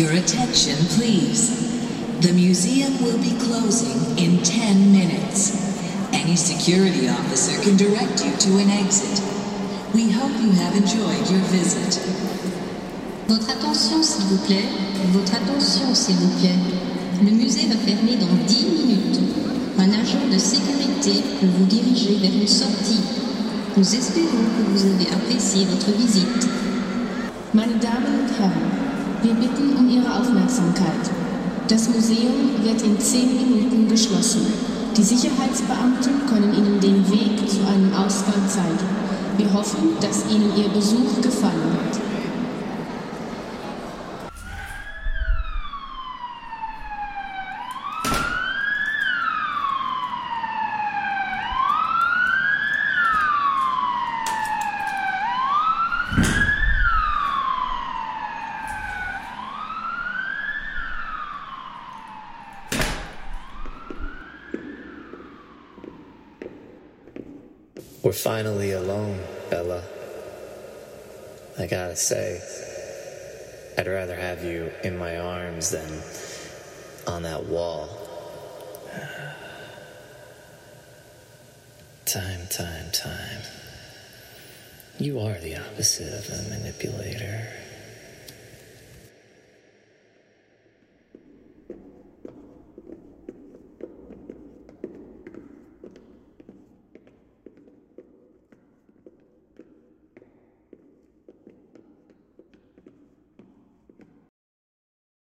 Your attention, please. The museum will be closing in 10 minutes. Any security officer can direct you to an exit. We hope you have enjoyed your visit. Votre attention, s'il vous plaît. Votre attention, s'il vous plaît. Le musée va fermer dans 10 minutes. Un agent de sécurité peut vous diriger vers une sortie. Nous espérons que vous avez apprécié votre visite. Meine Damen und Herren, wir bitten um Ihre Aufmerksamkeit. Das Museum wird in 10 Minuten geschlossen. Die Sicherheitsbeamten können Ihnen den Weg zu einem Ausgang zeigen. Wir hoffen, dass Ihnen Ihr Besuch gefallen hat. We're finally alone, Bella. I gotta say, I'd rather have you in my arms than on that wall. Time, time, time. You are the opposite of a manipulator.